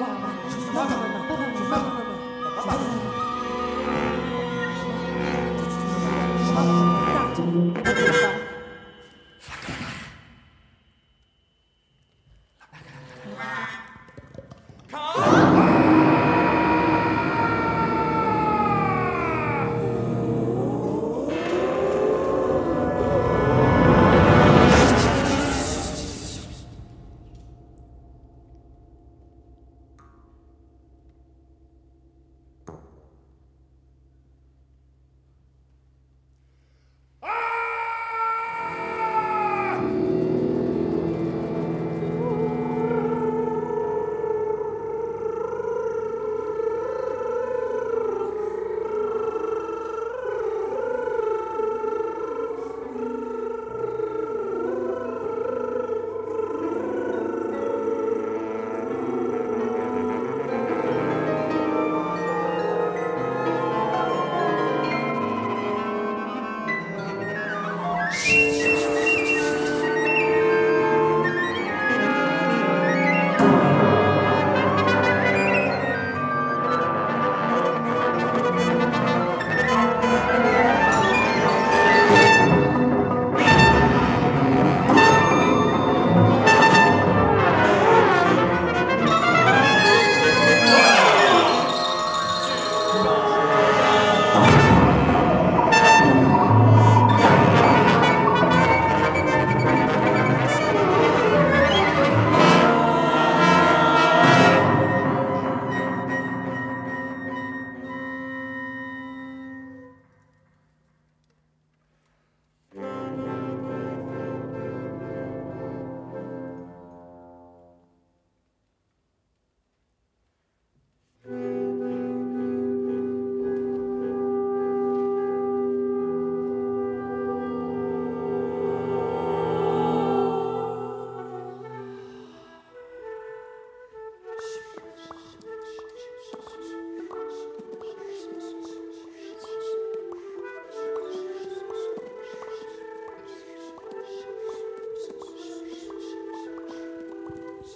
妈妈，妈妈。Yeah.